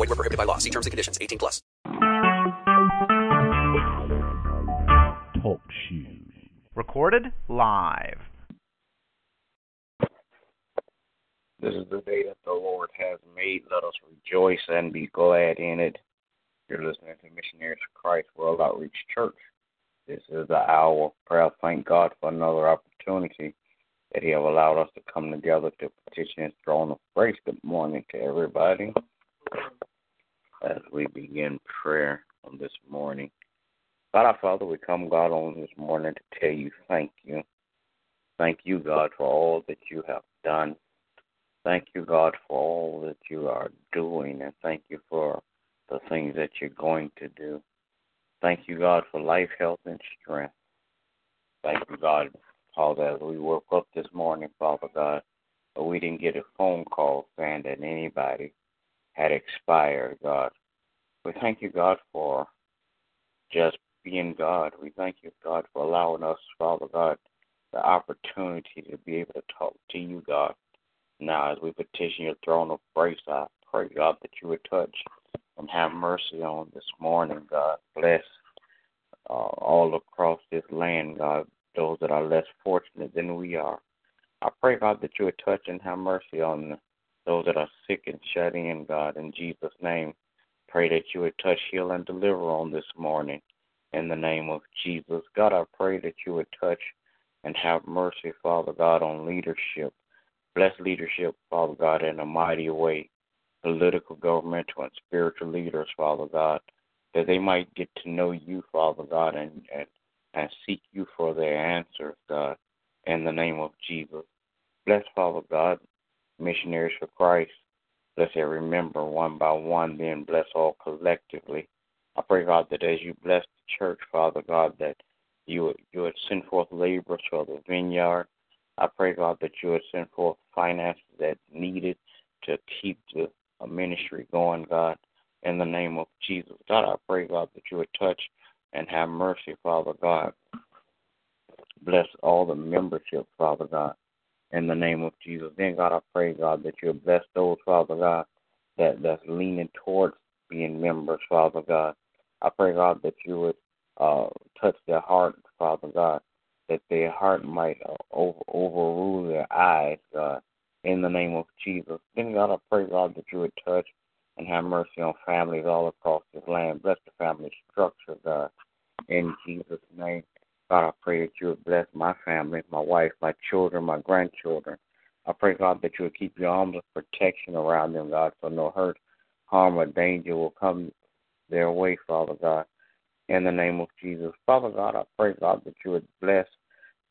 Void were prohibited by law. See terms and conditions. 18 plus. Talk shoes. Recorded live. This is the day that the Lord has made. Let us rejoice and be glad in it. You're listening to Missionaries of Christ World Outreach Church. This is the hour of prayer. Thank God for another opportunity that He have allowed us to come together to petition His throne of grace. Good morning to everybody. As we begin prayer on this morning, God our Father, we come, God, on this morning to tell you thank you. Thank you, God, for all that you have done. Thank you, God, for all that you are doing, and thank you for the things that you're going to do. Thank you, God, for life, health, and strength. Thank you, God, Father, as we woke up this morning, Father God, but we didn't get a phone call saying that anybody had expired, God. We thank you, God, for just being God. We thank you, God, for allowing us, Father God, the opportunity to be able to talk to you, God. Now, as we petition your throne of grace, I pray, God, that you would touch and have mercy on this morning, God. Bless uh, all across this land, God, those that are less fortunate than we are. I pray, God, that you would touch and have mercy on those that are sick and shut in, God, in Jesus' name. Pray that you would touch, heal, and deliver on this morning in the name of Jesus. God, I pray that you would touch and have mercy, Father God, on leadership. Bless leadership, Father God, in a mighty way. Political, governmental, and spiritual leaders, Father God, that they might get to know you, Father God, and, and, and seek you for their answers, God, in the name of Jesus. Bless, Father God, missionaries for Christ. Bless every member one by one, then bless all collectively. I pray, God, that as you bless the church, Father God, that you would, you would send forth laborers for the vineyard. I pray, God, that you would send forth finances that needed to keep the uh, ministry going, God, in the name of Jesus. God, I pray, God, that you would touch and have mercy, Father God. Bless all the membership, Father God, in the name of Jesus. Then, God, I pray, God, that you would bless those, Father God, that, that's leaning towards being members, Father God. I pray, God, that you would uh, touch their heart, Father God, that their heart might uh, over, overrule their eyes, God, in the name of Jesus. Then, God, I pray, God, that you would touch and have mercy on families all across this land. Bless the family structure, God, in Jesus' name. God, I pray that you would bless my family, my wife, my children, my grandchildren. I pray, God, that you would keep your arms of protection around them, God, so no hurt, harm, or danger will come their way, Father God, in the name of Jesus. Father God, I pray, God, that you would bless,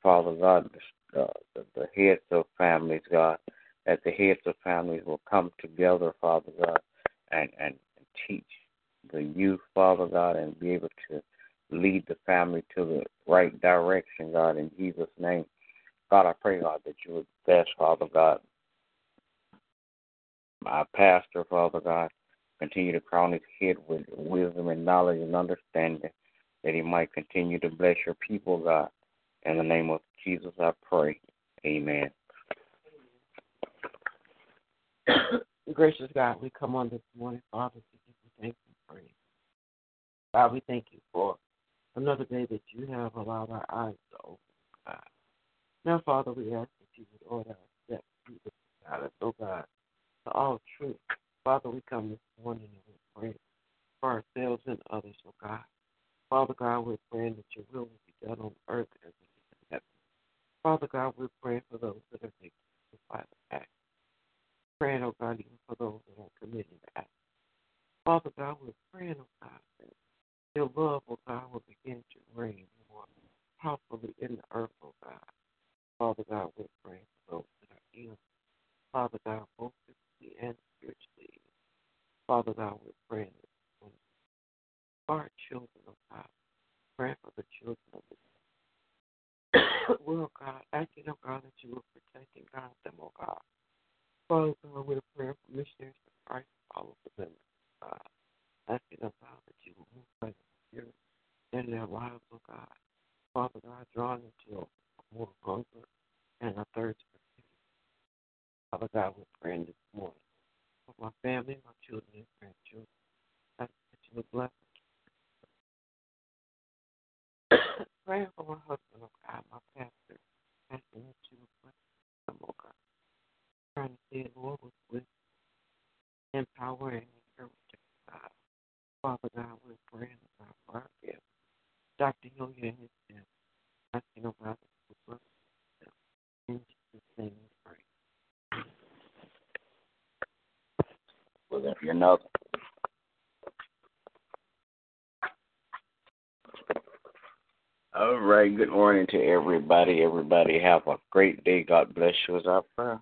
Father God, the, the, the heads of families, God, that the heads of families will come together, Father God, and, and teach the youth, Father God, and be able to lead the family to the right direction, God, in Jesus' name. God, I pray, God, that you would bless, Father God, my pastor, Father God, continue to crown his head with wisdom and knowledge and understanding, that he might continue to bless your people, God. In the name of Jesus, I pray. Amen. Gracious God, we come on this morning, Father, to give you thanks and praise. God, we thank you for another day that you have allowed our eyes to open, God. Now, Father, we ask that you would order our steps God, us, oh God, to all truth. Father, we come this morning and we pray for ourselves and others, oh God. Father God, we're praying that your will will be done on earth as it is in heaven. Father God, we're praying for those that are victims of violent acts. Praying, oh God, even for those that are committing acts. Father God, we're praying, oh God, your love, oh God, will begin to reign more powerfully in the earth, oh God. Father God, we're praying for those that are ill. Father God, both physically and spiritually. Father God, praying that for our children, oh God. Praying for the children of this world, God. Asking, oh God, that you will protect and guide them, oh God. Father God, a prayer for missionaries for Christ, all over them, oh God. Asking, oh God, that you will move by the Spirit in their lives, oh God. Father God, drawing them to a more hunger and a thirst for you. Father God, we're praying this morning for my family, my children, and grandchildren. Asking that you would bless praying for my husband, oh God, my pastor. Asking that you would bless them, oh God. Trying to see the Lord with wisdom and power and encouragement, God. Father God, we're praying, for our family. Dr. And his pray. Well, if you're. All right. Good morning to everybody. Everybody have a great day. God bless you. Is our prayer.